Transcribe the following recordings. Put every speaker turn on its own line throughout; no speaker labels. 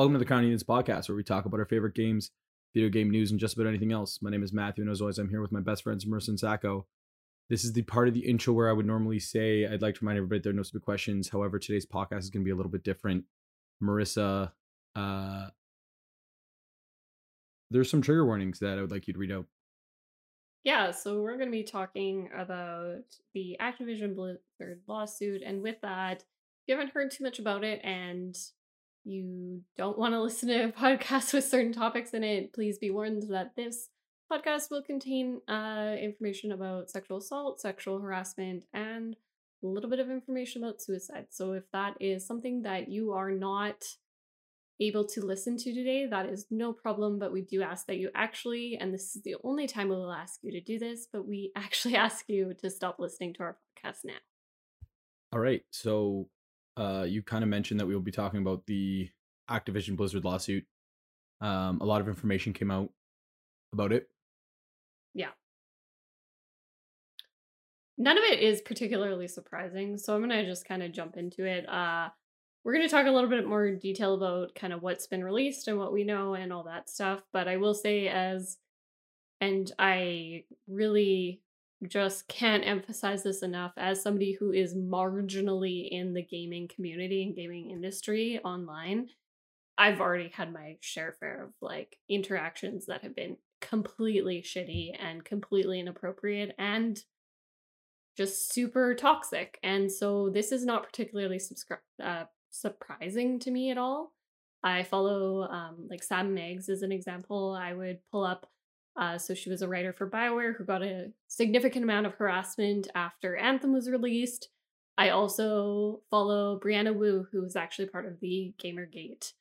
Welcome to the Crown Unions podcast, where we talk about our favorite games, video game news, and just about anything else. My name is Matthew, and as always, I'm here with my best friends, and Sacco. This is the part of the intro where I would normally say I'd like to remind everybody there are no stupid questions. However, today's podcast is going to be a little bit different. Marissa, uh, there's some trigger warnings that I would like you to read out.
Yeah, so we're going to be talking about the Activision Blizzard lawsuit. And with that, you haven't heard too much about it and you don't want to listen to a podcast with certain topics in it, please be warned that this podcast will contain uh, information about sexual assault, sexual harassment, and a little bit of information about suicide. So if that is something that you are not able to listen to today, that is no problem. But we do ask that you actually, and this is the only time we will ask you to do this, but we actually ask you to stop listening to our podcast now.
All right. So uh, you kind of mentioned that we will be talking about the Activision Blizzard lawsuit. Um, a lot of information came out about it.
Yeah. None of it is particularly surprising, so I'm gonna just kind of jump into it. Uh, we're going to talk a little bit more detail about kind of what's been released and what we know and all that stuff. But I will say, as, and I really just can't emphasize this enough, as somebody who is marginally in the gaming community and gaming industry online, I've already had my share fair of like interactions that have been completely shitty and completely inappropriate and just super toxic. And so this is not particularly subscri- uh, surprising to me at all. I follow um, like Sam Maggs as an example. I would pull up. Uh, so she was a writer for Bioware who got a significant amount of harassment after Anthem was released. I also follow Brianna Wu, who was actually part of the Gamergate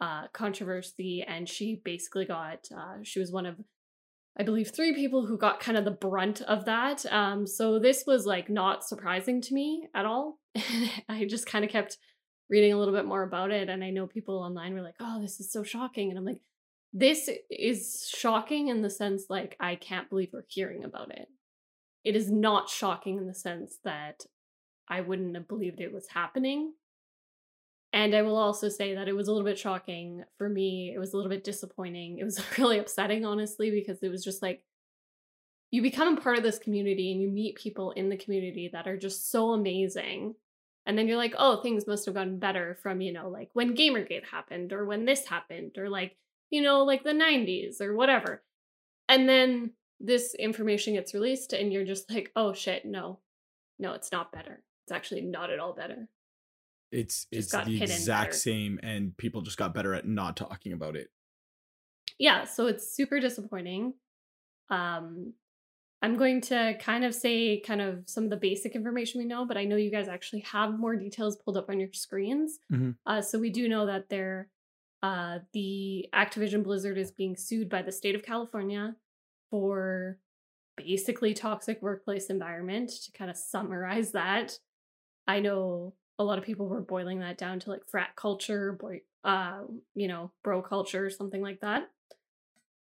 uh, controversy, and she basically got. Uh, she was one of, I believe, three people who got kind of the brunt of that. Um, so this was like not surprising to me at all. I just kind of kept reading a little bit more about it and I know people online were like, "Oh, this is so shocking." And I'm like, this is shocking in the sense like I can't believe we're hearing about it. It is not shocking in the sense that I wouldn't have believed it was happening. And I will also say that it was a little bit shocking for me. It was a little bit disappointing. It was really upsetting, honestly, because it was just like you become a part of this community and you meet people in the community that are just so amazing and then you're like, oh, things must have gotten better from, you know, like when Gamergate happened or when this happened or like, you know, like the 90s or whatever. And then this information gets released and you're just like, oh shit, no, no, it's not better. It's actually not at all better.
It's just it's the exact better. same, and people just got better at not talking about it.
Yeah, so it's super disappointing. Um, I'm going to kind of say kind of some of the basic information we know, but I know you guys actually have more details pulled up on your screens. Mm-hmm. Uh, so we do know that there, uh, the Activision Blizzard is being sued by the state of California for basically toxic workplace environment. To kind of summarize that, I know a lot of people were boiling that down to like frat culture, boy, uh, you know, bro culture, something like that.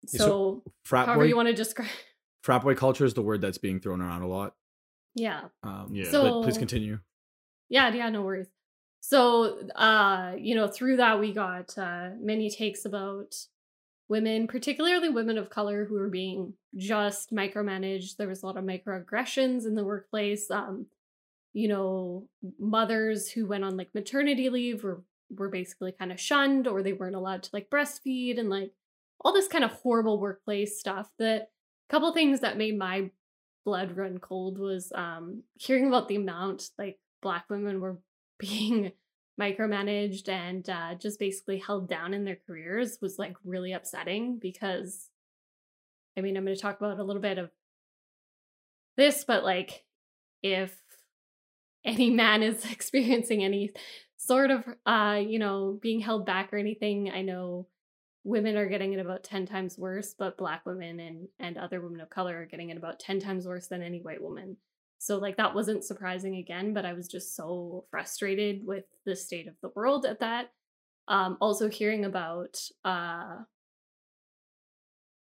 So, so frat however boy- you want to describe
frat boy culture is the word that's being thrown around a lot.
Yeah.
Um, yeah. So, please continue.
Yeah, yeah, no worries. So, uh, you know, through that we got uh, many takes about women, particularly women of color, who were being just micromanaged. There was a lot of microaggressions in the workplace. Um, you know, mothers who went on like maternity leave were were basically kind of shunned, or they weren't allowed to like breastfeed, and like all this kind of horrible workplace stuff that couple things that made my blood run cold was um hearing about the amount like black women were being micromanaged and uh, just basically held down in their careers was like really upsetting because i mean i'm going to talk about a little bit of this but like if any man is experiencing any sort of uh you know being held back or anything i know women are getting it about 10 times worse, but black women and, and other women of color are getting it about 10 times worse than any white woman. So, like, that wasn't surprising again, but I was just so frustrated with the state of the world at that. Um, also, hearing about, uh,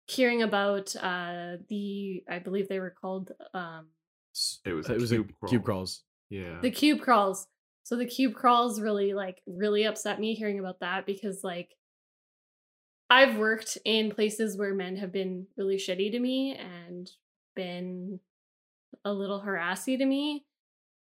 hearing about uh the i believe they were called um
it was it was cube, crawl. cube crawls
yeah
the cube crawls so the cube crawls really like really upset me hearing about that because like I've worked in places where men have been really shitty to me and been a little harassy to me.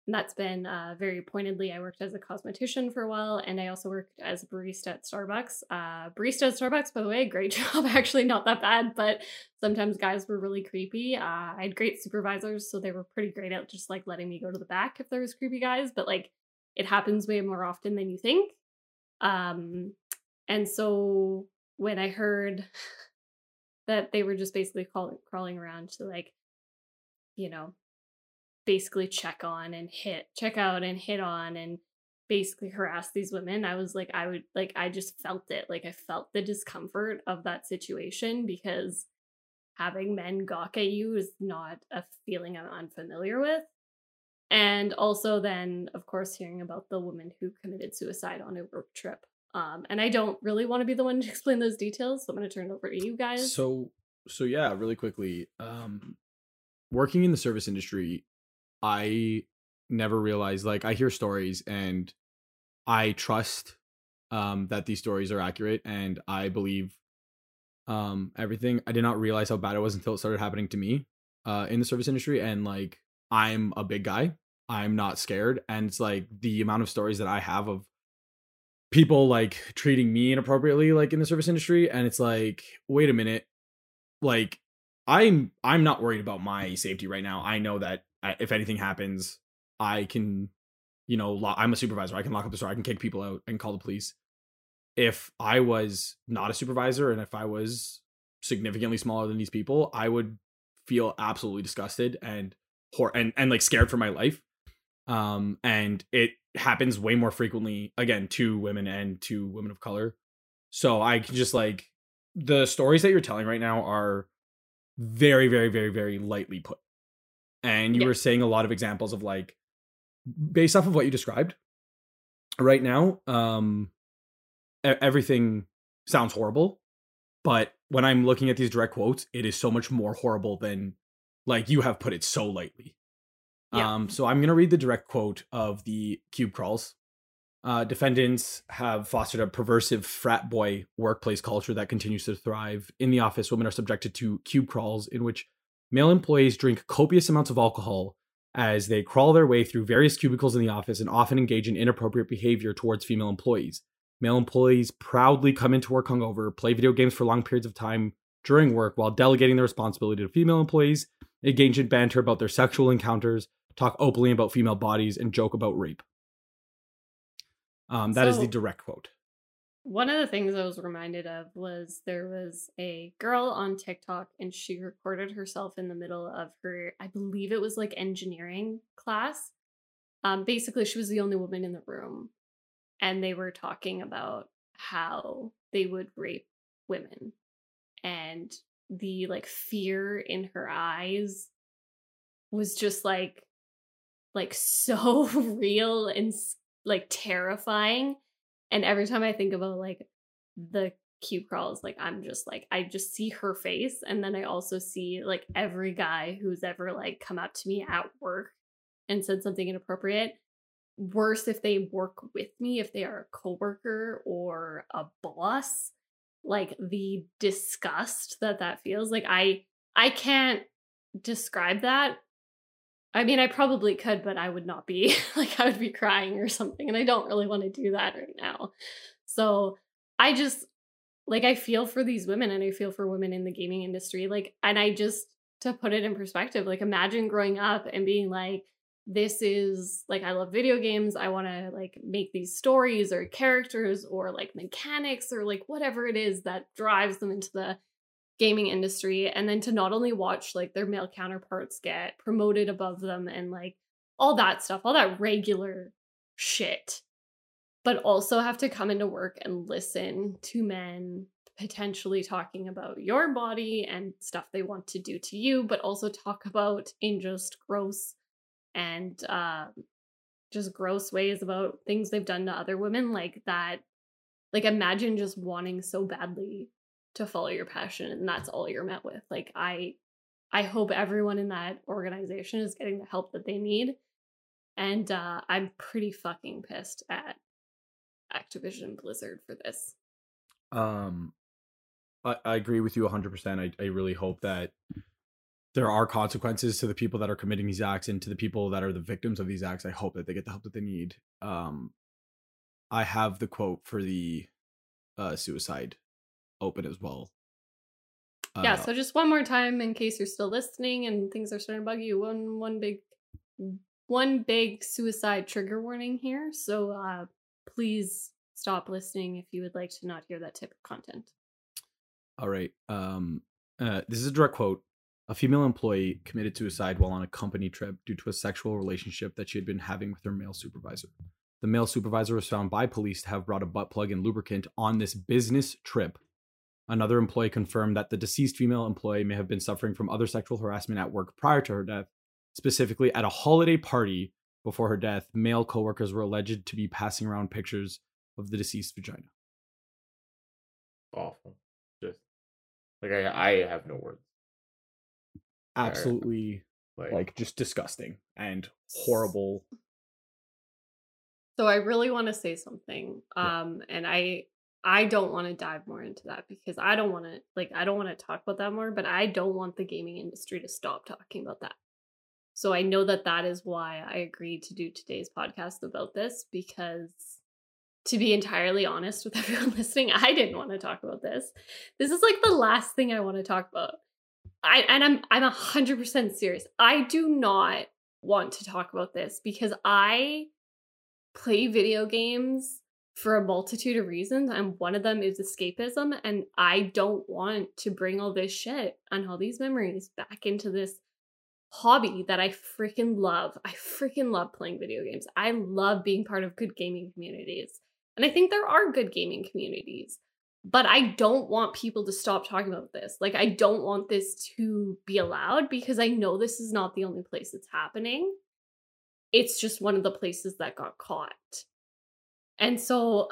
And that's been uh, very pointedly. I worked as a cosmetician for a while, and I also worked as a barista at Starbucks. Uh, barista at Starbucks, by the way, great job. Actually, not that bad, but sometimes guys were really creepy. Uh, I had great supervisors, so they were pretty great at just like letting me go to the back if there was creepy guys. But like, it happens way more often than you think. Um, and so when I heard that they were just basically crawling crawling around to like, you know, basically check on and hit, check out and hit on and basically harass these women. I was like, I would like, I just felt it. Like, I felt the discomfort of that situation because having men gawk at you is not a feeling I'm unfamiliar with. And also, then, of course, hearing about the woman who committed suicide on a work trip. Um, and I don't really want to be the one to explain those details, so I'm going to turn it over to you guys.
So, so yeah, really quickly, um, working in the service industry, I never realized like I hear stories and I trust um that these stories are accurate and I believe um everything. I did not realize how bad it was until it started happening to me uh in the service industry and like I'm a big guy. I'm not scared and it's like the amount of stories that I have of people like treating me inappropriately like in the service industry and it's like wait a minute like I'm I'm not worried about my safety right now. I know that if anything happens, I can, you know, lo- I'm a supervisor. I can lock up the store. I can kick people out and call the police. If I was not a supervisor and if I was significantly smaller than these people, I would feel absolutely disgusted and hor- and and like scared for my life. Um, and it happens way more frequently again to women and to women of color. So I can just like the stories that you're telling right now are very, very, very, very lightly put and you yeah. were saying a lot of examples of like based off of what you described right now um everything sounds horrible but when i'm looking at these direct quotes it is so much more horrible than like you have put it so lightly yeah. um so i'm going to read the direct quote of the cube crawls uh, defendants have fostered a perversive frat boy workplace culture that continues to thrive. In the office, women are subjected to cube crawls in which Male employees drink copious amounts of alcohol as they crawl their way through various cubicles in the office and often engage in inappropriate behavior towards female employees. Male employees proudly come into work hungover, play video games for long periods of time during work while delegating the responsibility to female employees, engage in banter about their sexual encounters, talk openly about female bodies, and joke about rape. Um, that so, is the direct quote
one of the things I was reminded of was there was a girl on TikTok and she recorded herself in the middle of her, I believe it was like engineering class. Um, basically, she was the only woman in the room, and they were talking about how they would rape women and the like fear in her eyes was just like like so real and like terrifying and every time I think about like the cube crawls, like I'm just like I just see her face, and then I also see like every guy who's ever like come up to me at work and said something inappropriate. Worse if they work with me, if they are a coworker or a boss, like the disgust that that feels like I I can't describe that I mean, I probably could, but I would not be like I would be crying or something, and I don't really want to do that right now. So I just like I feel for these women, and I feel for women in the gaming industry. Like, and I just to put it in perspective, like imagine growing up and being like, this is like I love video games. I want to like make these stories or characters or like mechanics or like whatever it is that drives them into the gaming industry and then to not only watch like their male counterparts get promoted above them and like all that stuff, all that regular shit, but also have to come into work and listen to men potentially talking about your body and stuff they want to do to you, but also talk about in just gross and uh, just gross ways about things they've done to other women like that. Like imagine just wanting so badly to follow your passion and that's all you're met with like i i hope everyone in that organization is getting the help that they need and uh i'm pretty fucking pissed at activision blizzard for this
um I, I agree with you 100%. I, I really hope that there are consequences to the people that are committing these acts and to the people that are the victims of these acts. I hope that they get the help that they need. Um, I have the quote for the uh, suicide open as well.
yeah,
Uh,
so just one more time in case you're still listening and things are starting to bug you. One one big one big suicide trigger warning here. So uh please stop listening if you would like to not hear that type of content.
All right. Um, uh, this is a direct quote. A female employee committed suicide while on a company trip due to a sexual relationship that she had been having with her male supervisor. The male supervisor was found by police to have brought a butt plug and lubricant on this business trip. Another employee confirmed that the deceased female employee may have been suffering from other sexual harassment at work prior to her death. Specifically, at a holiday party before her death, male coworkers were alleged to be passing around pictures of the deceased vagina.
Awful. Just like I, I have no words.
Absolutely
Like,
like just disgusting and horrible.
So I really want to say something.
Yeah.
Um and I I don't want to dive more into that because I don't want to like I don't want to talk about that more, but I don't want the gaming industry to stop talking about that. So I know that that is why I agreed to do today's podcast about this because to be entirely honest with everyone listening, I didn't want to talk about this. This is like the last thing I want to talk about. I and I'm I'm 100% serious. I do not want to talk about this because I play video games for a multitude of reasons and one of them is escapism and I don't want to bring all this shit and all these memories back into this hobby that I freaking love. I freaking love playing video games. I love being part of good gaming communities. And I think there are good gaming communities. But I don't want people to stop talking about this. Like I don't want this to be allowed because I know this is not the only place it's happening. It's just one of the places that got caught. And so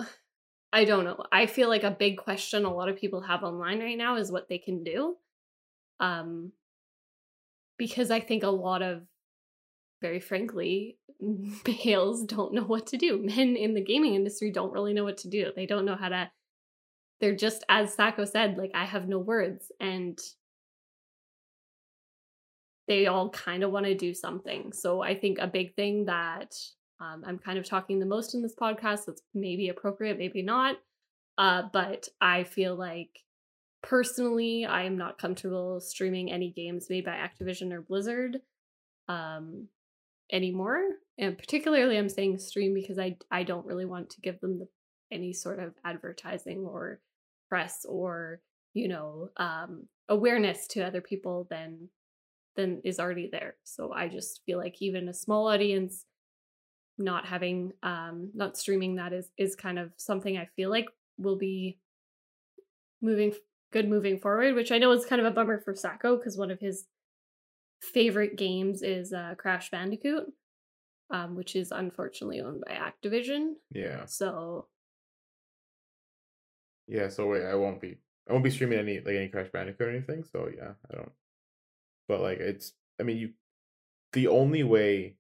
I don't know. I feel like a big question a lot of people have online right now is what they can do. Um because I think a lot of very frankly males don't know what to do. Men in the gaming industry don't really know what to do. They don't know how to they're just as Sacco said, like I have no words and they all kind of want to do something. So I think a big thing that um, I'm kind of talking the most in this podcast that's maybe appropriate, maybe not. Uh, but I feel like personally, I am not comfortable streaming any games made by Activision or Blizzard um, anymore. And particularly, I'm saying stream because I I don't really want to give them the, any sort of advertising or press or you know um, awareness to other people than than is already there. So I just feel like even a small audience not having um not streaming that is is kind of something I feel like will be moving good moving forward, which I know is kind of a bummer for Sacco because one of his favorite games is uh, Crash Bandicoot, um, which is unfortunately owned by Activision.
yeah,
So
yeah. So wait, I won't be, I won't be streaming any like any Crash Bandicoot or anything. So yeah, I don't. But like, it's, I mean, you, the only way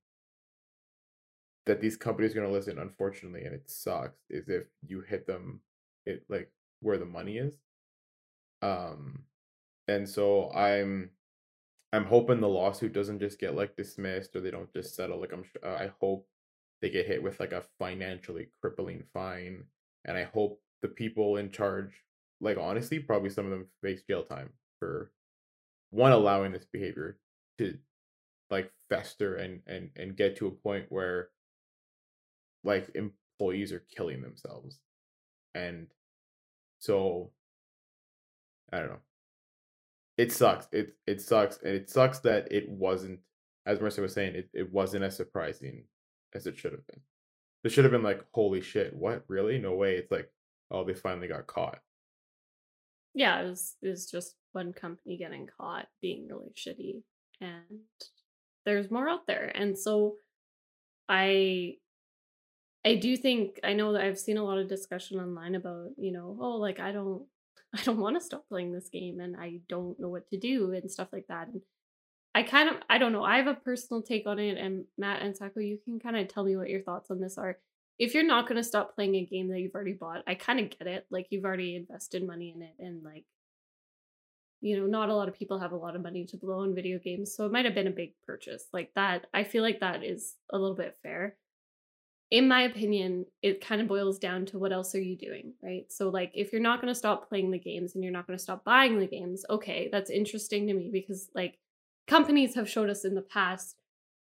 that these companies are gonna listen, unfortunately, and it sucks, is if you hit them, it like where the money is. Um, and so I'm, I'm hoping the lawsuit doesn't just get like dismissed or they don't just settle. Like I'm, uh, I hope they get hit with like a financially crippling fine, and I hope the people in charge, like honestly, probably some of them face jail time for one allowing this behavior to like fester and and and get to a point where like employees are killing themselves. And so i don't know. It sucks. It it sucks and it sucks that it wasn't as Marissa was saying it, it wasn't as surprising as it should have been. It should have been like holy shit what? Really? No way. It's like oh they finally got caught.
Yeah, it was it was just one company getting caught being really shitty, and there's more out there. And so, I I do think I know that I've seen a lot of discussion online about you know oh like I don't I don't want to stop playing this game and I don't know what to do and stuff like that. And I kind of I don't know I have a personal take on it, and Matt and Sacco, you can kind of tell me what your thoughts on this are if you're not going to stop playing a game that you've already bought, I kind of get it. Like you've already invested money in it and like you know, not a lot of people have a lot of money to blow on video games, so it might have been a big purchase. Like that, I feel like that is a little bit fair. In my opinion, it kind of boils down to what else are you doing, right? So, like, if you're not going to stop playing the games and you're not going to stop buying the games, okay, that's interesting to me because, like, companies have showed us in the past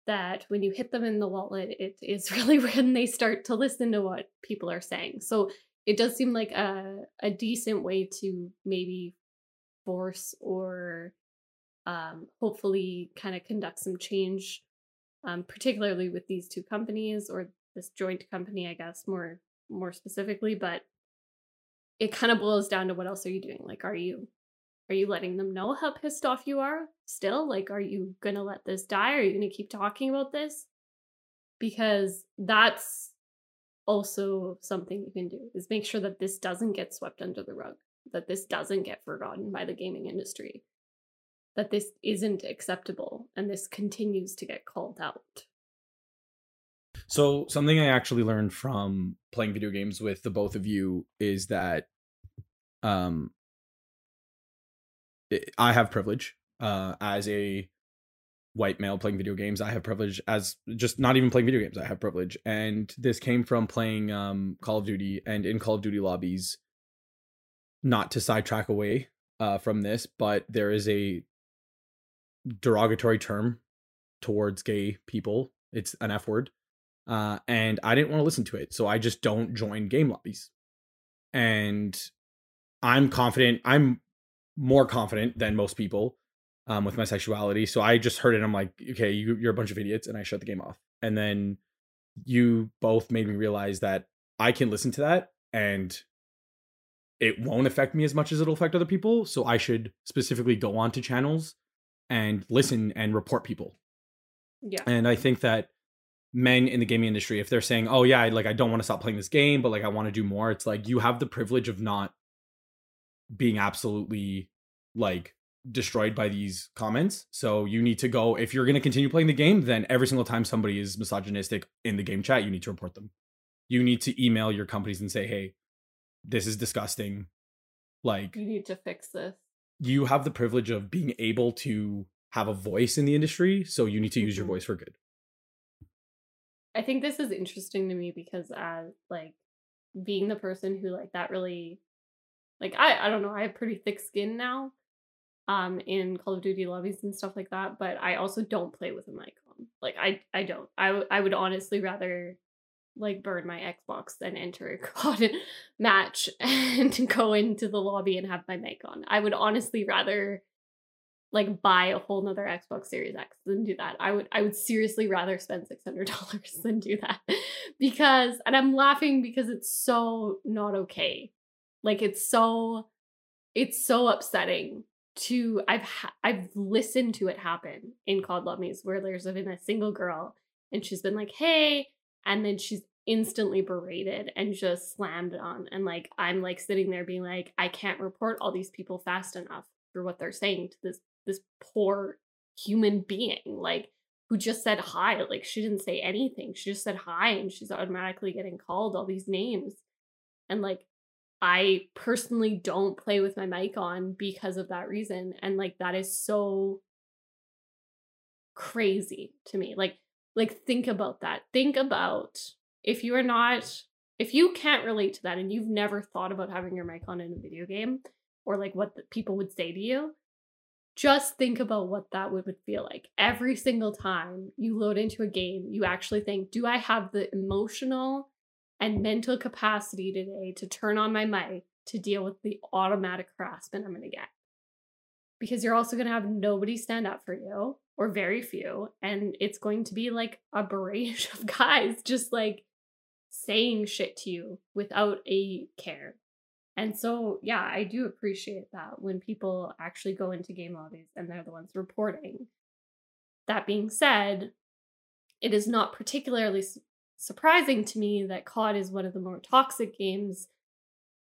that when you hit them in the wallet, it is really when they start to listen to what people are saying. So, it does seem like a, a decent way to maybe force or um, hopefully kind of conduct some change, um, particularly with these two companies or this joint company, I guess more more specifically. But it kind of boils down to what else are you doing? Like, are you are you letting them know how pissed off you are still? Like, are you gonna let this die? Are you gonna keep talking about this? Because that's also something you can do is make sure that this doesn't get swept under the rug that this doesn't get forgotten by the gaming industry, that this isn't acceptable and this continues to get called out.
So, something I actually learned from playing video games with the both of you is that um I have privilege uh as a white male playing video games. I have privilege as just not even playing video games. I have privilege. And this came from playing um Call of Duty and in Call of Duty lobbies not to sidetrack away uh, from this, but there is a derogatory term towards gay people. It's an F word. Uh, and I didn't want to listen to it. So I just don't join game lobbies. And I'm confident, I'm more confident than most people um, with my sexuality. So I just heard it. I'm like, okay, you, you're a bunch of idiots. And I shut the game off. And then you both made me realize that I can listen to that and it won't affect me as much as it'll affect other people. So I should specifically go onto channels and listen and report people.
Yeah.
And I think that men in the gaming industry, if they're saying, "Oh yeah, like I don't want to stop playing this game, but like I want to do more," it's like you have the privilege of not being absolutely like destroyed by these comments. So you need to go if you're going to continue playing the game, then every single time somebody is misogynistic in the game chat, you need to report them. You need to email your companies and say, "Hey, this is disgusting. Like
you need to fix this.
You have the privilege of being able to have a voice in the industry, so you need to use mm-hmm. your voice for good.
I think this is interesting to me because as like being the person who like that really like I I don't know, I have pretty thick skin now um in Call of Duty lobbies and stuff like that, but I also don't play with a mic on. Like I I don't. I I would honestly rather like burn my Xbox and enter a COD match and go into the lobby and have my mic on. I would honestly rather like buy a whole nother Xbox Series X than do that. I would I would seriously rather spend six hundred dollars than do that. because and I'm laughing because it's so not okay. Like it's so it's so upsetting to I've ha- I've listened to it happen in called COD lobbies where there's been a single girl and she's been like, hey, and then she's instantly berated and just slammed on and like i'm like sitting there being like i can't report all these people fast enough for what they're saying to this this poor human being like who just said hi like she didn't say anything she just said hi and she's automatically getting called all these names and like i personally don't play with my mic on because of that reason and like that is so crazy to me like like, think about that. Think about if you are not, if you can't relate to that and you've never thought about having your mic on in a video game or like what people would say to you, just think about what that would, feel like. Every single time you load into a game, you actually think, do I have the emotional and mental capacity today to turn on my mic to deal with the automatic harassment I'm going to get? Because you're also going to have nobody stand up for you or very few and it's going to be like a barrage of guys just like saying shit to you without a care and so yeah i do appreciate that when people actually go into game lobbies and they're the ones reporting that being said it is not particularly surprising to me that cod is one of the more toxic games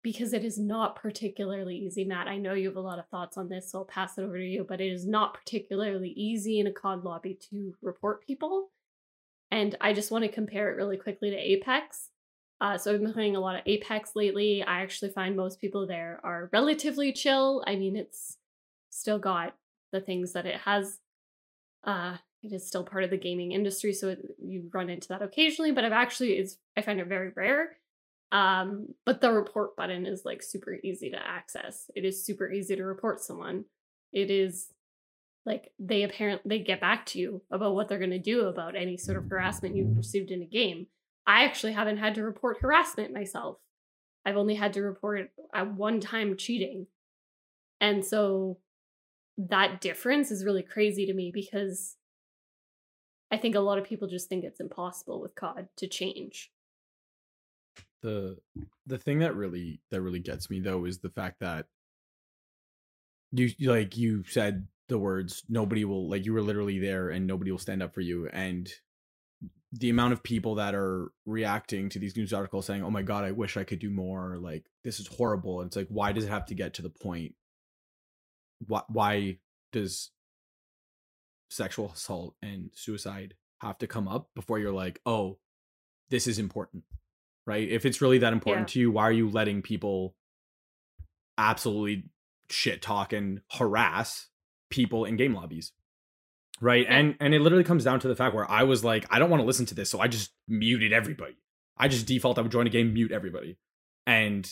because it is not particularly easy, Matt. I know you have a lot of thoughts on this, so I'll pass it over to you, but it is not particularly easy in a COD lobby to report people. And I just want to compare it really quickly to Apex. Uh, so I've been playing a lot of Apex lately. I actually find most people there are relatively chill. I mean, it's still got the things that it has. Uh, it is still part of the gaming industry, so it, you run into that occasionally. But I've actually is I find it very rare. Um, but the report button is like super easy to access. It is super easy to report someone. It is like they apparently they get back to you about what they're going to do about any sort of harassment you've received in a game. I actually haven't had to report harassment myself. I've only had to report at one time cheating. And so that difference is really crazy to me because I think a lot of people just think it's impossible with COD to change.
The the thing that really that really gets me though is the fact that you like you said the words nobody will like you were literally there and nobody will stand up for you and the amount of people that are reacting to these news articles saying oh my god i wish i could do more like this is horrible and it's like why does it have to get to the point? Why why does sexual assault and suicide have to come up before you're like oh this is important right? If it's really that important
Yeah.
to you why are you letting people absolutely shit talk and harass people in game lobbies right
Yeah.
and and it literally comes down to the fact where i was like i don't want to listen to this so i just muted everybody. I just default i would join a game mute everybody. And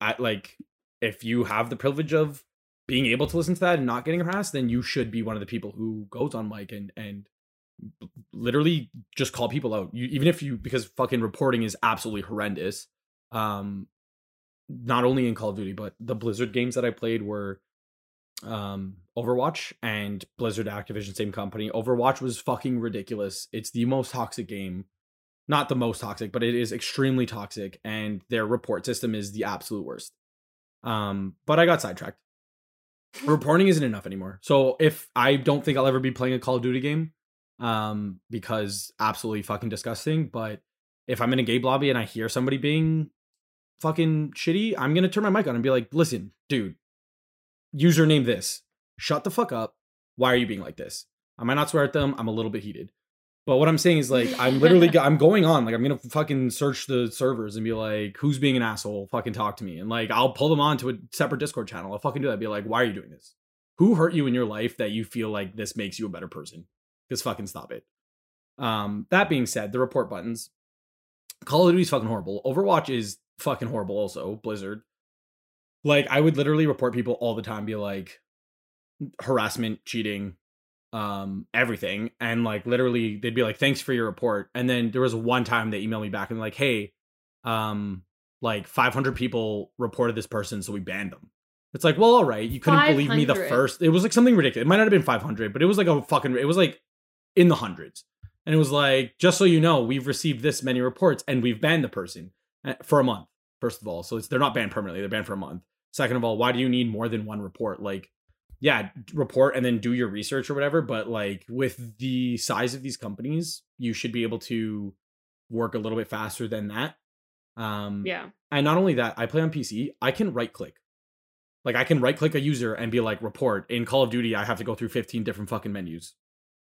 i like if you have the privilege of being able to listen to that and not getting harassed then you should be one of the people who goes on mic and and literally just call people out. You, even if you because fucking reporting is absolutely horrendous um not only in call of duty but the blizzard games that i played were um overwatch and blizzard activision same company. Overwatch was fucking ridiculous. It's the most toxic game. Not the most toxic but it is extremely toxic and their report system is the absolute worst. Um but i got sidetracked. Reporting isn't enough anymore. So if i don't think i'll ever be playing a call of duty game um because absolutely fucking disgusting but if i'm in a game lobby and i hear somebody being fucking shitty i'm gonna turn my mic on and be like listen dude username this. Shut the fuck up. Why are you being like this? I might not swear at them. I'm a little bit heated. But what i'm saying is like i'm literally i'm going on. Like i'm gonna fucking search the servers and be like who's being an asshole? Fucking talk to me. And like i'll pull them on to a separate discord channel. I'll fucking do that. Be like why are you doing this? Who hurt you in your life that you feel like this makes you a better person? Just fucking stop it. Um that being said the report buttons. Call of duty's fucking horrible. Overwatch is fucking horrible also. Blizzard like i would literally report people all the time be like harassment cheating um everything and like literally they'd be like thanks for your report and then there was one time they emailed me back and like hey um like 500 people reported this person so we banned them. It's like well all right you couldn't believe me the first it was like something ridiculous. It might not have been 500 but it was like a fucking it was like in the hundreds. And it was like just so you know we've received this many reports and we've banned the person uh, for a month first of all. So it's they're not banned permanently they're banned for a month second of all why do you need more than one report? Like yeah report and then do your research or whatever but like with the size of these companies you should be able to work a little bit faster than that. Um
Yeah.
and not only that i play on pc i can right click. Like i can right click a user and be like report in call of duty i have to go through 15 different fucking menus.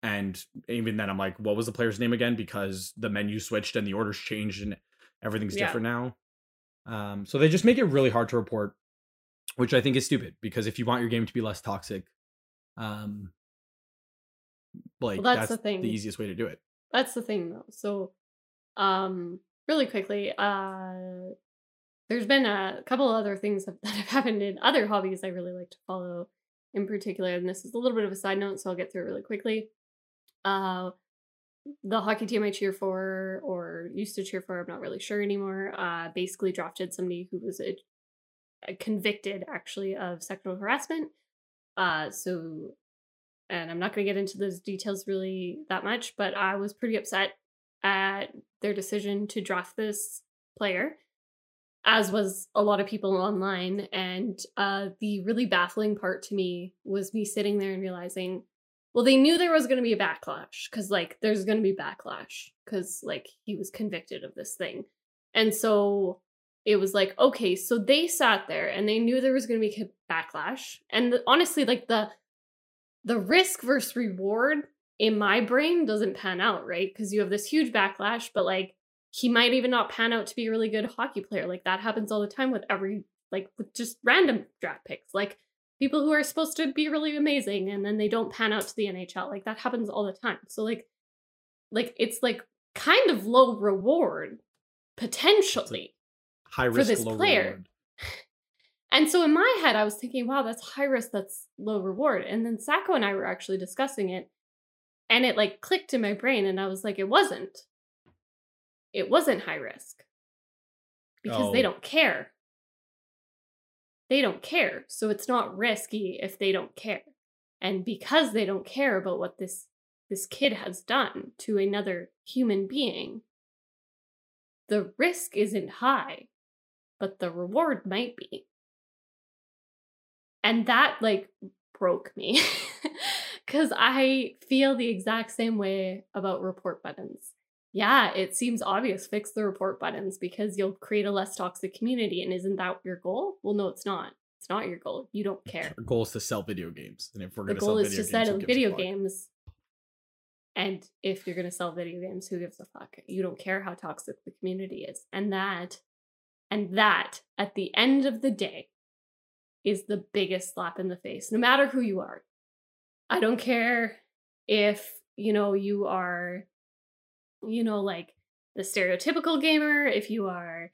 And even then i'm like what was the player's name again? Because the menu switched and the orders changed and everything's
Yeah.
different now. Um so they just make it really hard to report which i think is stupid because if you want your game to be less toxic um like
Well,
that's,
that's the thing.
the easiest way to do it
That's the thing though. So um really quickly, uh there's been a couple other things that have happened in other hobbies I really like to follow in particular, and this is a little bit of a side note, so I'll get through it really quickly. Uh the hockey team I cheer for or used to cheer for, I'm not really sure anymore, uh basically drafted somebody who was a convicted actually of sexual harassment. Uh so and I'm not going to get into those details really that much, but I was pretty upset at their decision to draft this player, as was a lot of people online. And uh, the really baffling part to me was me sitting there and realizing, well, they knew there was going to be a backlash because, like, there's going to be backlash because, like, he was convicted of this thing. And so it was like, okay, so they sat there and they knew there was going to be backlash. And the, honestly, like, the the risk versus reward in my brain doesn't pan out, right? Because you have this huge backlash, but like he might even not pan out to be a really good hockey player. Like that happens all the time with every like with just random draft picks. Like people who are supposed to be really amazing and then they don't pan out to the NHL. Like that happens all the time. So like like it's like kind of low reward potentially
high risk for
this
low
player.
reward.
And so in my head, I was thinking, wow, that's high risk, that's low reward. And then Sacco and I were actually discussing it, and it like clicked in my brain, and I was like, it wasn't. It wasn't high risk because they
Oh.
don't care. They don't care. So it's not risky if they don't care. And because they don't care about what this this kid has done to another human being, the risk isn't high, but the reward might be. And that like broke me cuz I feel the exact same way about report buttons. Yeah, it seems obvious fix the report buttons because you'll create a less toxic community and isn't that your goal? Well, no, it's not. It's not your goal. You don't care.
Our goal is to sell video games, and if we're
The
gonna
goal
sell
is
video
to
games,
sell
who gives a
video games. And if you're going to sell video games, who gives a fuck? You don't care how toxic the community is. And that, and that at the end of the day is the biggest slap in the face, no matter who you are. I don't care if, you know, you are, you know, like the stereotypical gamer, if you are,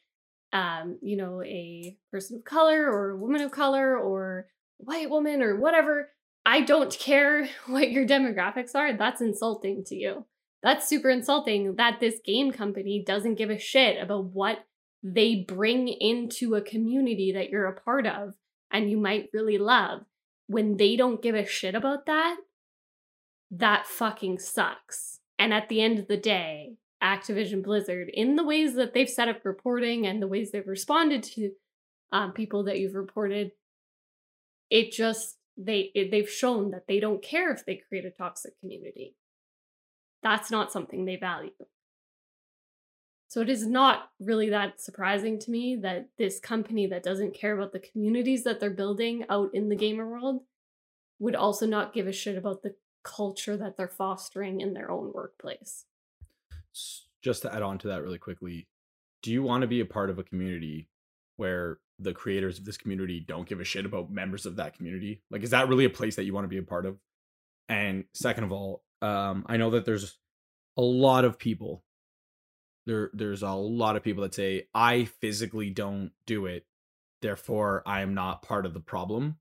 um, you know, a person of color or a woman of color or white woman or whatever. I don't care what your demographics are. That's insulting to you. That's super insulting that this game company doesn't give a shit about what they bring into a community that you're a part of and you might really love. When they don't give a shit about that, that fucking sucks. And at the end of the day, Activision Blizzard, in the ways that they've set up reporting and the ways they've responded to um, people that you've reported, it just they it, they've shown that they don't care if they create a toxic community. That's not something they value. So it is not really that surprising to me that this company that doesn't care about the communities that they're building out in the gamer world would also not give a shit about the culture that they're fostering in their own workplace.
Just to add on to that really quickly, do you want to be a part of a community where the creators of this community don't give a shit about members of that community? Like, is that really a place that you want to be a part of? And second of all, um, I know that there's a lot of people. There, there's a lot of people that say I physically don't do it, therefore I am not part of the problem.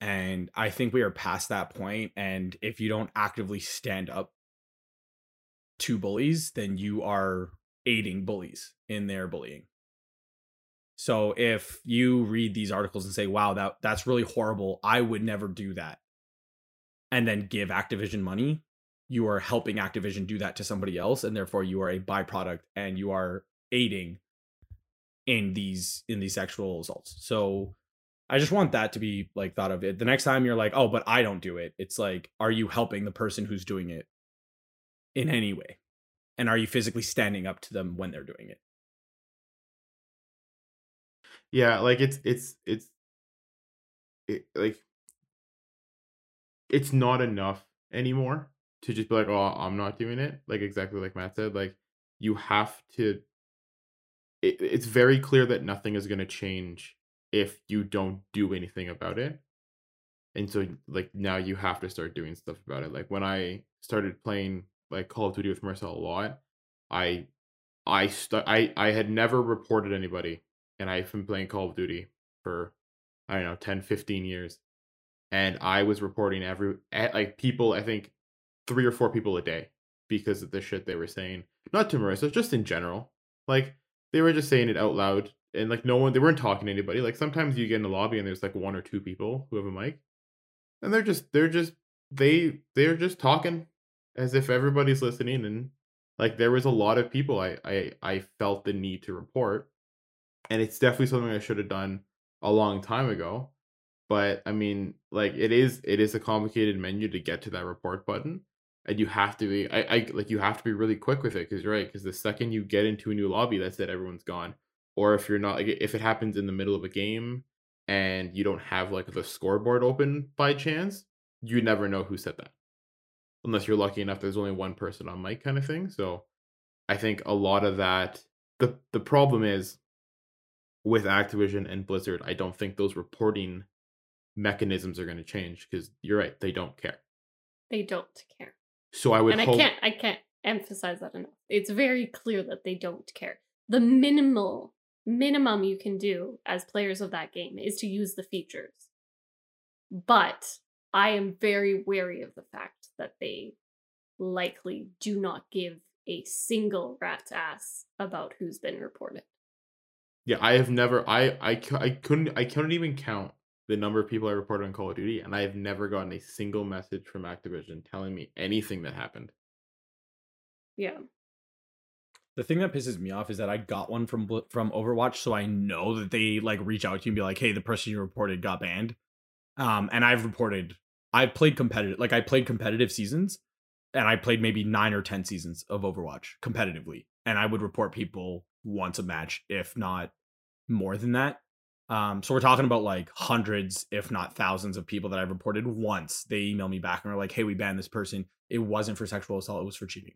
And I think we are past that point. And if you don't actively stand up to bullies, then you are aiding bullies in their bullying. So if you read these articles and say, "Wow, that that's really horrible. I would never do that." And then give Activision money, you are helping Activision do that to somebody else and therefore you are a byproduct and you are aiding in these in these sexual assaults. So I just want that to be like thought of it. The next time you're like, "Oh, but I don't do it." It's like, are you helping the person who's doing it in any way? And are you physically standing up to them when they're doing it?
Yeah, like it's it's it's it, like it's not enough anymore to just be like, oh, I'm not doing it. Like exactly like Matt said, like you have to. It, it's very clear that nothing is going to change if you don't do anything about it. And so, like now, you have to start doing stuff about it. Like when I started playing like Call of Duty with Marcel a lot, I, I st- I I had never reported anybody and I've been playing Call of Duty for I don't know 10 15 years and I was reporting every eh, like people I think three or four people a day because of the shit they were saying not to Marissa just in general like they were just saying it out loud and like no one they weren't talking to anybody like sometimes you get in the lobby and there's like one or two people who have a mic and they're just they're just they they're just talking as if everybody's listening and like there was a lot of people I I I felt the need to report and it's definitely something I should have done a long time ago. But I mean, like it is it is a complicated menu to get to that report button, and you have to be I, I like you have to be really quick with it because you're right because the second you get into a new lobby, that's it, everyone's gone. Or if you're not like if it happens in the middle of a game and you don't have like the scoreboard open by chance, you never know who said that, unless you're lucky enough. There's only one person on mic, kind of thing. So I think a lot of that the the problem is with Activision and Blizzard, I don't think those reporting mechanisms are going to change because you're right, they don't care.
They don't care.
So I would
and
hope
I can't I can't emphasize that enough. It's very clear that they don't care. The minimal minimum you can do as players of that game is to use the features. But I am very wary of the fact that they likely do not give a single rat's ass about who's been reported.
Yeah, I have never. I I I couldn't. I couldn't even count the number of people I reported on Call of Duty, and I have never gotten a single message from Activision telling me anything that happened.
Yeah.
The thing that pisses me off is that I got one from from Overwatch, so I know that they like reach out to you and be like, "Hey, the person you reported got banned." Um, and I've reported, I've played competitive, like I played competitive seasons, and I played maybe nine or ten seasons of Overwatch competitively, and I would report people once a match, if not more than that. Um, so we're talking about like hundreds, if not thousands, of people that I've reported once. They email me back and are like, "Hey, we banned this person. It wasn't for sexual assault; it was for cheating."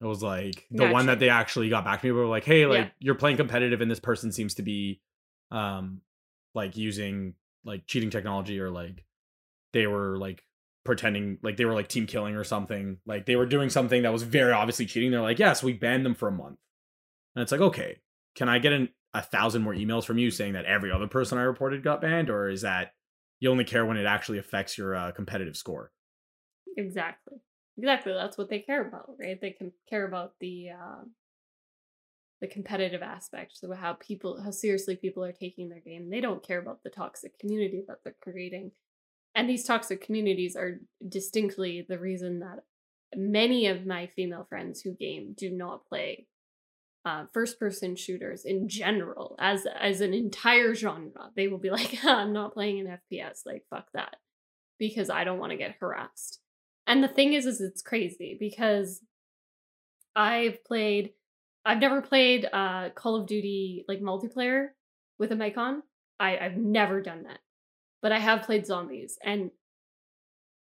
It was like the one
Gotcha.
that they actually got back to me were like, "Hey, like
Yeah.
you're playing competitive, and this person seems to be, um, like using like cheating technology or like they were like pretending like they were like team killing or something. Like they were doing something that was very obviously cheating. They're like, yes, we banned them for a month, and it's like, okay, can I get an, a thousand more emails from you saying that every other person I reported got banned, or is that you only care when it actually affects your uh, competitive score?
Exactly. Exactly. That's what they care about, right? They can care about the uh, the competitive aspect, so how people, how seriously people are taking their game. They don't care about the toxic community that they're creating, and these toxic communities are distinctly the reason that many of my female friends who game do not play uh, first person shooters in general as as an entire genre. They will be like, I'm not playing an FPS. Like fuck that, because I don't want to get harassed. And the thing is, is it's crazy because I've played, I've never played uh Call of Duty like multiplayer with a mic on. I I've never done that, but I have played zombies, and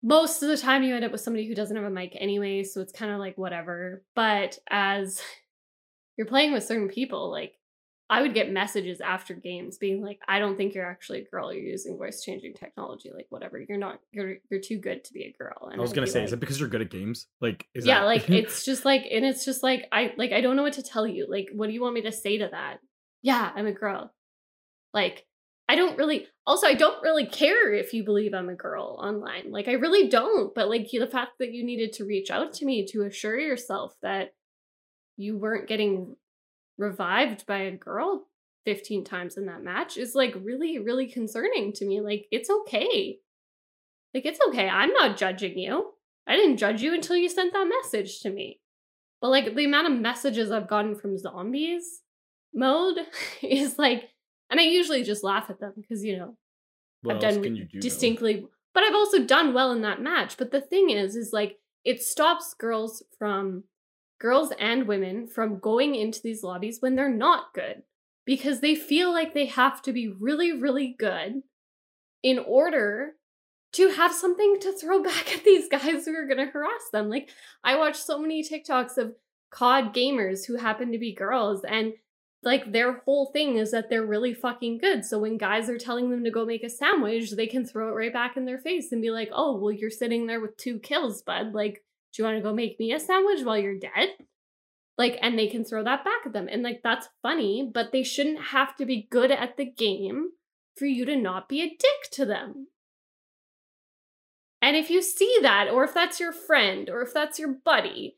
most of the time you end up with somebody who doesn't have a mic anyway, so it's kind of like whatever. But as you're playing with certain people, like I would get messages after games being like, "I don't think you're actually a girl. You're using voice changing technology. Like whatever. You're not. You're you're too good to be a girl." And
I was
I'd
gonna say,
like,
is it because you're good at games? Like, is
yeah,
that-
like it's just like, and it's just like I like I don't know what to tell you. Like, what do you want me to say to that? Yeah, I'm a girl. Like, I don't really. Also, I don't really care if you believe I'm a girl online. Like, I really don't. But like, the fact that you needed to reach out to me to assure yourself that you weren't getting revived by a girl 15 times in that match is like really, really concerning to me. Like, it's okay. Like, it's okay. I'm not judging you. I didn't judge you until you sent that message to me. But like the amount of messages I've gotten from zombies mode is like, and I usually just laugh at them because you know
what
I've done
can you do, though?
distinctly, but I've also done well in that match. But the thing is, is like it stops girls from girls and women from going into these lobbies when they're not good because they feel like they have to be really, really good in order to have something to throw back at these guys who are going to harass them. Like, I watch so many TikToks of COD gamers who happen to be girls, and like their whole thing is that they're really fucking good. So when guys are telling them to go make a sandwich, they can throw it right back in their face and be like, oh, well, you're sitting there with two kills, bud. Like, do you want to go make me a sandwich while you're dead? Like, and they can throw that back at them. And like, that's funny, but they shouldn't have to be good at the game for you to not be a dick to them. And if you see that, or if that's your friend, or if that's your buddy,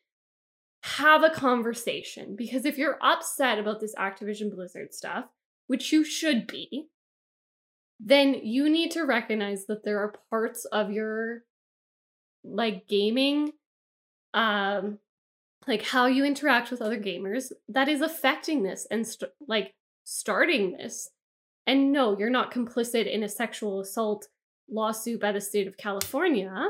have a conversation. Because if you're upset about this Activision Blizzard stuff, which you should be, then you need to recognize that there are parts of your like gaming um like how you interact with other gamers that is affecting this and st- like starting this. And no you're not complicit in a sexual assault lawsuit by the state of california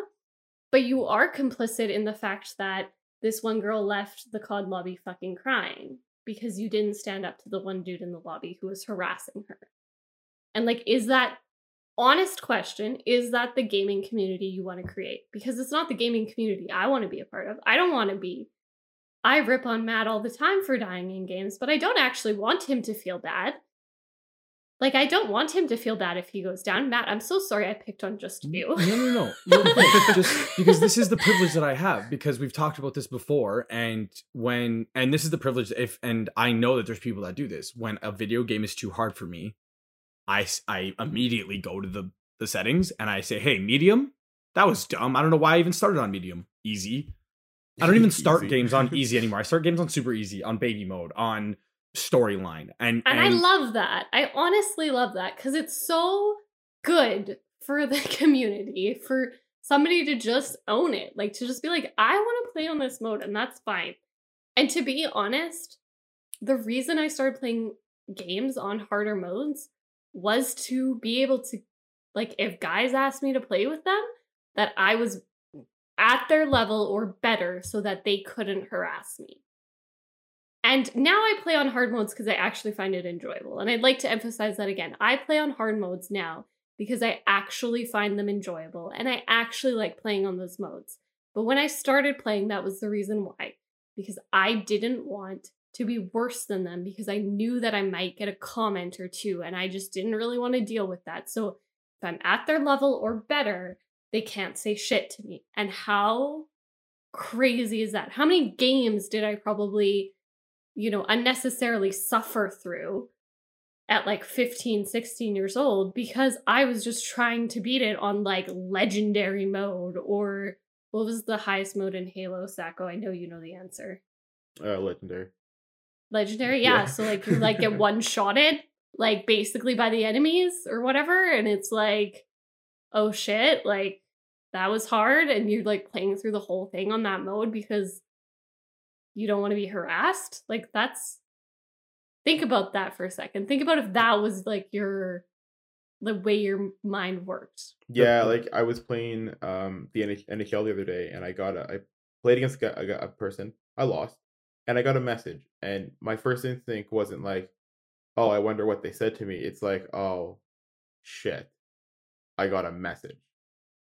but you are complicit in the fact that this one girl left the cod lobby fucking crying because you didn't stand up to the one dude in the lobby who was harassing her. And like is that honest question is that the gaming community you want to create because it's not the gaming community i want to be a part of i don't want to be i rip on matt all the time for dying in games but i don't actually want him to feel bad like I don't want him to feel bad if he goes down. Matt, I'm so sorry I picked on just you.
no, no, no. no, just because this is the privilege that I have because we've talked about this before, and when and this is the privilege if and I know that there's people that do this when a video game is too hard for me, I s- I immediately go to the the settings and I say, hey, medium. That was dumb. I don't know why I even started on medium. Easy. I don't even start games on easy anymore. I start games on super easy, on baby mode, on storyline, and
And I love that. I honestly love that because it's so good for the community, for somebody to just own it. Like to just be like, I want to play on this mode, and that's fine. And to be honest, the reason I started playing games on harder modes was to be able to, like, if guys asked me to play with them, that I was at their level or better so that they couldn't harass me. And now I play on hard modes because I actually find it enjoyable. And I'd like to emphasize that again. I play on hard modes now because I actually find them enjoyable and I actually like playing on those modes. But when I started playing, that was the reason why. Because I didn't want to be worse than them because I knew that I might get a comment or two and I just didn't really want to deal with that. So if I'm at their level or better, they can't say shit to me. And how crazy is that? How many games did I probably, you know, unnecessarily suffer through at like 15, 16 years old because I was just trying to beat it on like legendary mode or what was the highest mode in Halo, Sacco? I know you know the answer.
Uh, legendary.
Legendary, yeah.
Yeah.
So like you like get one shotted, like basically by the enemies or whatever, and it's like, oh shit, like that was hard, and you're like playing through the whole thing on that mode because you don't want to be harassed. Like that's think about that for a second. Think about if that was like your the way your mind worked.
Yeah, like I was playing um the NHL the other day, and I got a I played against a, a person. I lost, and I got a message, and my first instinct wasn't like, "Oh, I wonder what they said to me." It's like, "Oh, shit, I got a message,"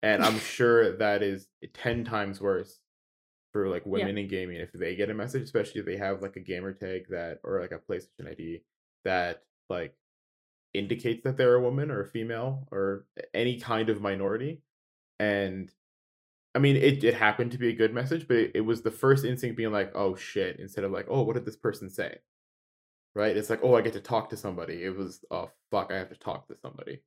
and I'm sure that is ten times worse for like women in gaming if they get a message, especially if they have like a gamer tag that or like a PlayStation ID that like indicates that they're a woman or a female or any kind of minority. And I mean, it, it happened to be a good message, but it, it was the first instinct being like, oh shit, instead of like, oh, what did this person say? Right? It's like, oh, I get to talk to somebody. It was, oh, fuck, I have to talk to somebody.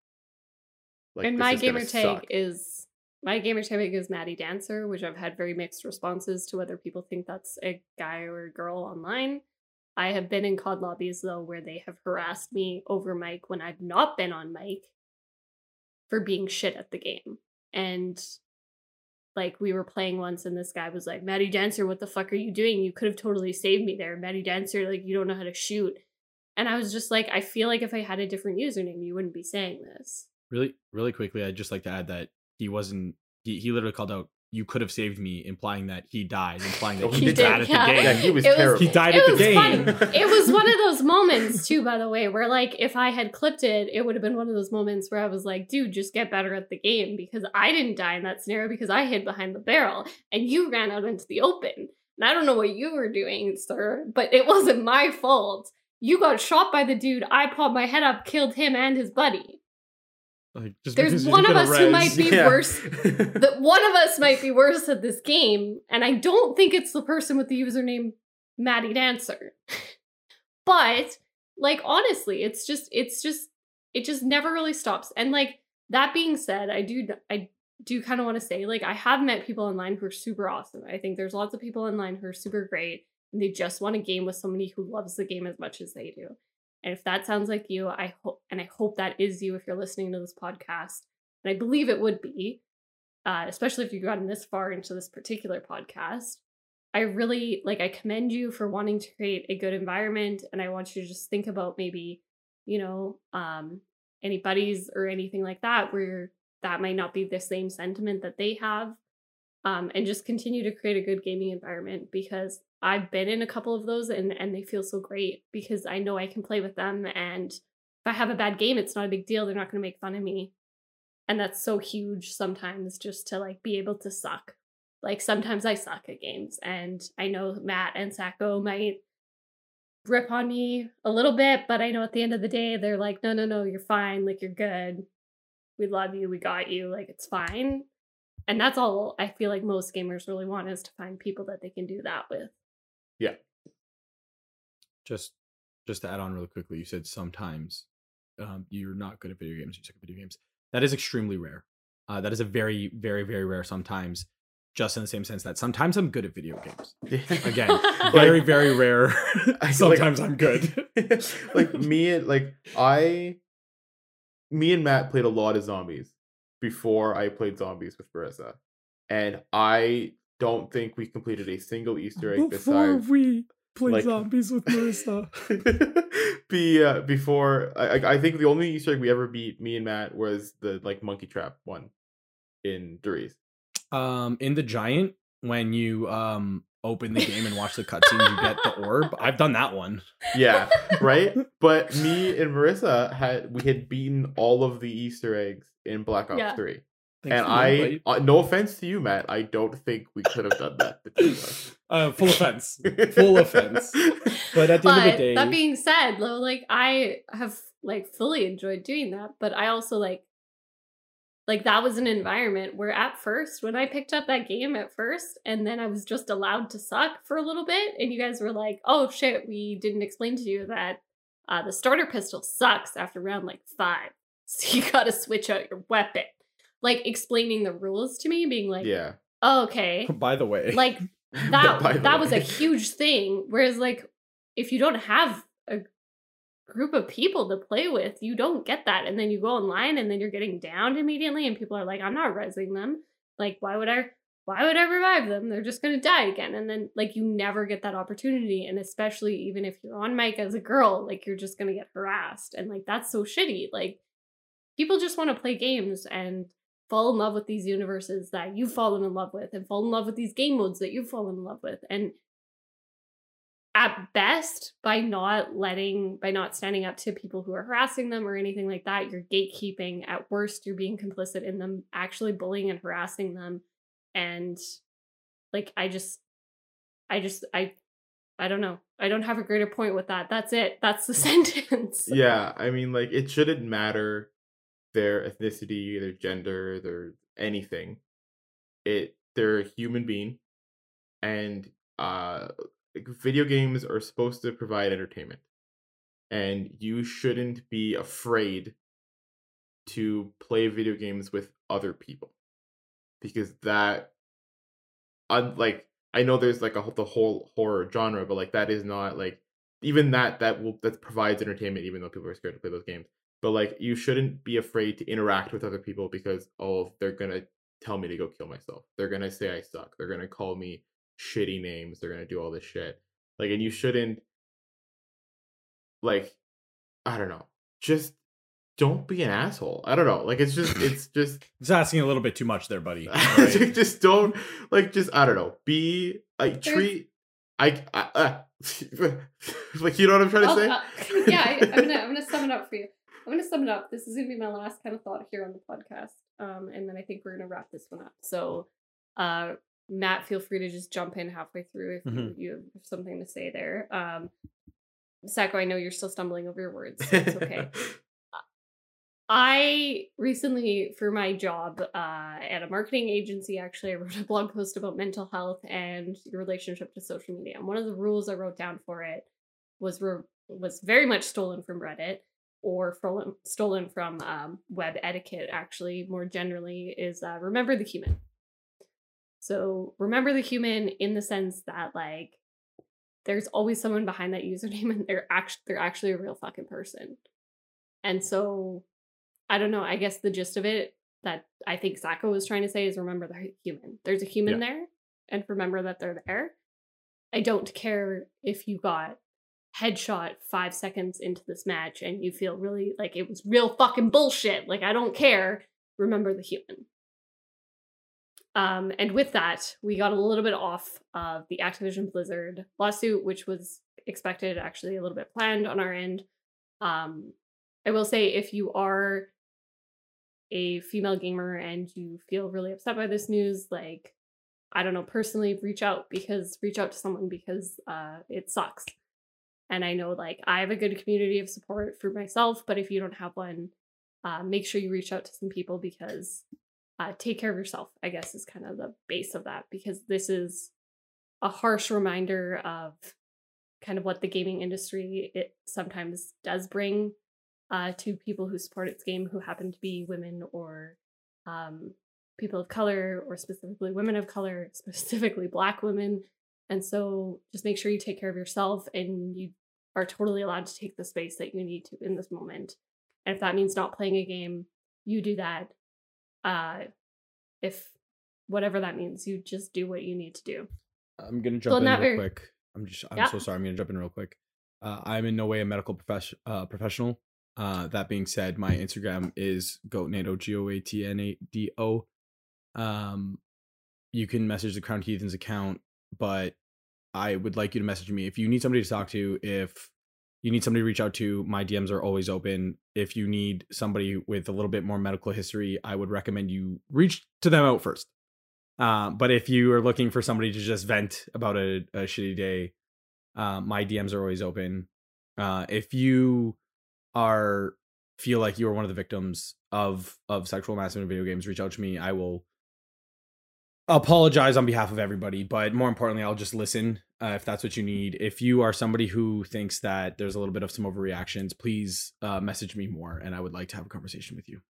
Like,
and my gamer tag is my gamer tag is Maddie Dancer, which I've had very mixed responses to whether people think that's a guy or a girl online. I have been in COD lobbies though where they have harassed me over mic when I've not been on mic for being shit at the game. And like we were playing once and this guy was like, Maddie Dancer, what the fuck are you doing? You could have totally saved me there. Maddie Dancer, like you don't know how to shoot. And I was just like, I feel like if I had a different username, you wouldn't be saying this.
really really quickly i'd just like to add that he wasn't he, he literally called out you could have saved me implying that he died implying that
Oh,
he,
he
did, at
yeah.
the game.
Yeah, he was,
it was
He died at the game
funny. it was one of those moments too by the way where like if i had clipped it it would have been one of those moments where i was like dude just get better at the game because i didn't die in that scenario because i hid behind the barrel and you ran out into the open. And i don't know what you were doing sir but it wasn't my fault. You got shot by the dude. I popped my head up killed him and his buddy
Like, just
There's one of
a
us who might be
Yeah.
worse that one of us might be worse at this game, and I don't think it's the person with the username Maddie Dancer. but like honestly, it's just it's just it just never really stops. And like that being said, I do I do kind of want to say like I have met people online who are super awesome. I think there's lots of people online who are super great and they just want to game with somebody who loves the game as much as they do. And if that sounds like you, I hope and I hope that is you if you're listening to this podcast. And I believe it would be, uh, especially if you've gotten this far into this particular podcast. I really like I commend you for wanting to create a good environment and I want you to just think about maybe, you know, um any buddies or anything like that where that might not be the same sentiment that they have. Um, and just continue to create a good gaming environment because I've been in a couple of those and and they feel so great because I know I can play with them and if I have a bad game, it's not a big deal. They're not going to make fun of me. And that's so huge sometimes just to like be able to suck. Like sometimes I suck at games and I know Matt and Sacco might rip on me a little bit, but I know at the end of the day, they're like, no, no, no, you're fine. Like, you're good. We love you. We got you. Like, it's fine. And that's all I feel like most gamers really want is to find people that they can do that with.
Yeah.
Just just to add on really quickly, you said sometimes um, you're not good at video games, you suck at video games. That is extremely rare. Uh, that is a very, very, very rare sometimes, just in the same sense that sometimes I'm good at video games. Again, very, very rare. sometimes I'm good.
like me and like I me and Matt played a lot of zombies before I played zombies with Marissa. And I don't think we completed a single Easter egg
Before
besides
we play
like-
zombies with Marissa.
be uh, before I, I- I think the only Easter egg we ever beat me and Matt was the like monkey trap one in Der Riese.
um, in the giant, when you um open the game and watch the cutscene, you get the orb. I've done that one.
Yeah, right. But me and Marissa had we had beaten all of the Easter eggs in Black Ops
Yeah.
Three,
Thanks
and I uh, no offense to you, Matt, I don't think we could have done that. the two of us.
uh, full offense. Full offense. But at the end of the day,
that being said, though, like I have like fully enjoyed doing that, but I also like like that was an environment where at first when I picked up that game at first and then I was just allowed to suck for a little bit and you guys were like, "Oh shit, we didn't explain to you that uh, the starter pistol sucks after round like 5. So you got to switch out your weapon." Like explaining the rules to me being like,
yeah,
oh, "Okay."
by the way,
Like that that was a huge thing whereas like if you don't have a group of people to play with you don't get that and then you go online and then you're getting downed immediately and people are like i'm not resing them. Like why would i why would i revive them? They're just going to die again and then like you never get that opportunity and especially even if you're on mic as a girl like you're just going to get harassed and like that's so shitty. Like people just want to play games and fall in love with these universes that you've fallen in love with and fall in love with these game modes that you've fallen in love with. And at best by not letting by not standing up to people who are harassing them or anything like that you're gatekeeping. At worst you're being complicit in them actually bullying and harassing them. And like i just i just i i don't know. I don't have a greater point with that. That's it. That's the sentence.
Yeah. I mean, like it shouldn't matter their ethnicity, their gender, their anything. It they're a human being, and uh, video games are supposed to provide entertainment, and you shouldn't be afraid to play video games with other people because that un- like I know there's like a the whole horror genre, but like that is not like even that that will that provides entertainment even though people are scared to play those games. But like you shouldn't be afraid to interact with other people because oh they're gonna tell me to go kill myself. They're gonna say I suck. They're gonna call me shitty names. They're gonna do all this shit. Like and you shouldn't like I don't know. Just don't be an asshole. I don't know. Like it's just it's just
it's asking a little bit too much there, buddy. Alright.
just don't like just I don't know. Be like treat I, I uh, like you know what I'm trying to
I'll-
say?
uh, yeah I, i'm gonna i'm gonna sum it up for you i'm gonna sum it up this is gonna be my last kind of thought here on the podcast um and then i think we're gonna wrap this one up so uh matt feel free to just jump in halfway through if
Mhm.
you, you have something to say there um Sacco, I know you're still stumbling over your words. So it's okay. I recently, for my job uh, at a marketing agency, actually, I wrote a blog post about mental health and your relationship to social media. And one of the rules I wrote down for it was re- was very much stolen from Reddit or stolen from um, web etiquette. Actually, more generally, is uh, remember the human. So remember the human in the sense that like there's always someone behind that username and they're actually they're actually a real fucking person. And so I don't know, I guess the gist of it that I think Sacco was trying to say is remember the human. There's a human there and remember that they're there. I don't care if you got headshot 5 seconds into this match and you feel really like it was real fucking bullshit. Like I don't care. Remember the human. Um, and with that, we got a little bit off of the Activision Blizzard lawsuit, which was expected, actually a little bit planned on our end. Um, I will say, if you are a female gamer and you feel really upset by this news, like I don't know, personally, reach out because reach out to someone because uh, it sucks. And I know like I have a good community of support for myself, but if you don't have one, uh, make sure you reach out to some people because uh, take care of yourself, I guess, is kind of the base of that because this is a harsh reminder of kind of what the gaming industry it sometimes does bring uh, to people who support its game who happen to be women or um, people of color or specifically women of color, specifically black women. And so just make sure you take care of yourself and you are totally allowed to take the space that you need to in this moment. And if that means not playing a game, you do that. Uh, if whatever that means, you just do what you need to do.
I'm gonna jump in real very... quick. I'm just I'm yeah. so sorry. I'm gonna jump in real quick. Uh, I'm in no way a medical profession uh, professional. Uh, that being said, my Instagram is goatnado g o a t n a d o. Um, you can message the Crowned Heathens account, but I would like you to message me if you need somebody to talk to. If you need somebody to reach out to, my DMs are always open. If you need somebody with a little bit more medical history, I would recommend you reach to them out first. Uh, but if you are looking for somebody to just vent about a, a shitty day, uh, my DMs are always open. Uh, if you are feel like you are one of the victims of of sexual harassment in video games, reach out to me. I will apologize on behalf of everybody, but more importantly, I'll just listen uh, if that's what you need. If you are somebody who thinks that there's a little bit of some overreactions, please uh, message me more, and I would like to have a conversation with you.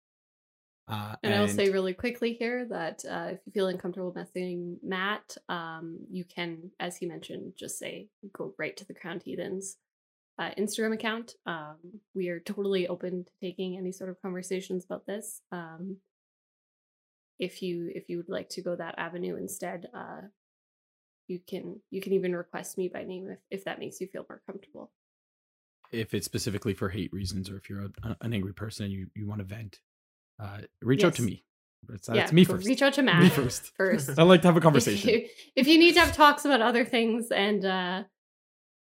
Uh, and, and, I'll say really quickly here that uh, if you feel uncomfortable messaging Matt, um, you can, as he mentioned, just say go right to the Crowned Heathens uh, Instagram account. Um, we are totally open to taking any sort of conversations about this. Um, if you if you would like to go that avenue instead, uh, you can you can even request me by name if, if that makes you feel more comfortable.
If it's specifically for hate reasons, or if you're a, an angry person and you you want to vent, uh, reach yes. out to me. It's, uh, yeah, it's me first.
Reach out to Matt me first. First,
I like to have a conversation.
If you, if you, need to have talks about other things, and uh,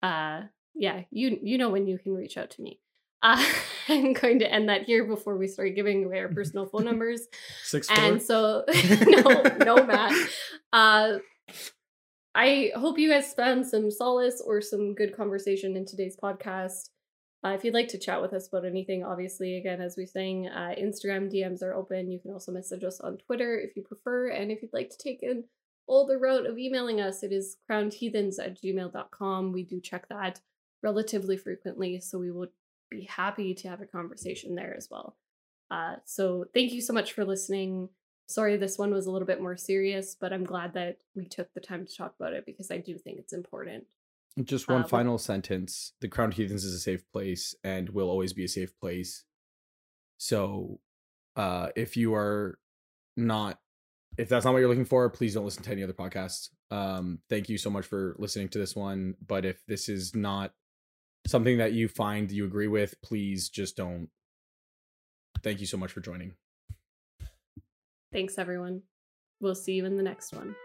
uh, yeah, you you know when you can reach out to me. Uh, I'm going to end that here before we start giving away our personal phone numbers.
Six
four. And so, no, no, Matt. Uh, I hope you guys found some solace or some good conversation in today's podcast. Uh, if you'd like to chat with us about anything, obviously, again, as we are saying, uh, Instagram DMs are open. You can also message us on Twitter if you prefer. And if you'd like to take an older route of emailing us, it is crownedheathens at gmail.com. We do check that relatively frequently, so we would be happy to have a conversation there as well. Uh, so thank you so much for listening. Sorry, this one was a little bit more serious, but I'm glad that we took the time to talk about it because I do think it's important.
Just one uh, final but- sentence. The Crowned Heathens is a safe place and will always be a safe place. So uh if you are not if that's not what you're looking for, please don't listen to any other podcasts. Um thank you so much for listening to this one, but if this is not something that you find you agree with, please just don't. Thank you so much for joining.
Thanks everyone. We'll see you in the next one.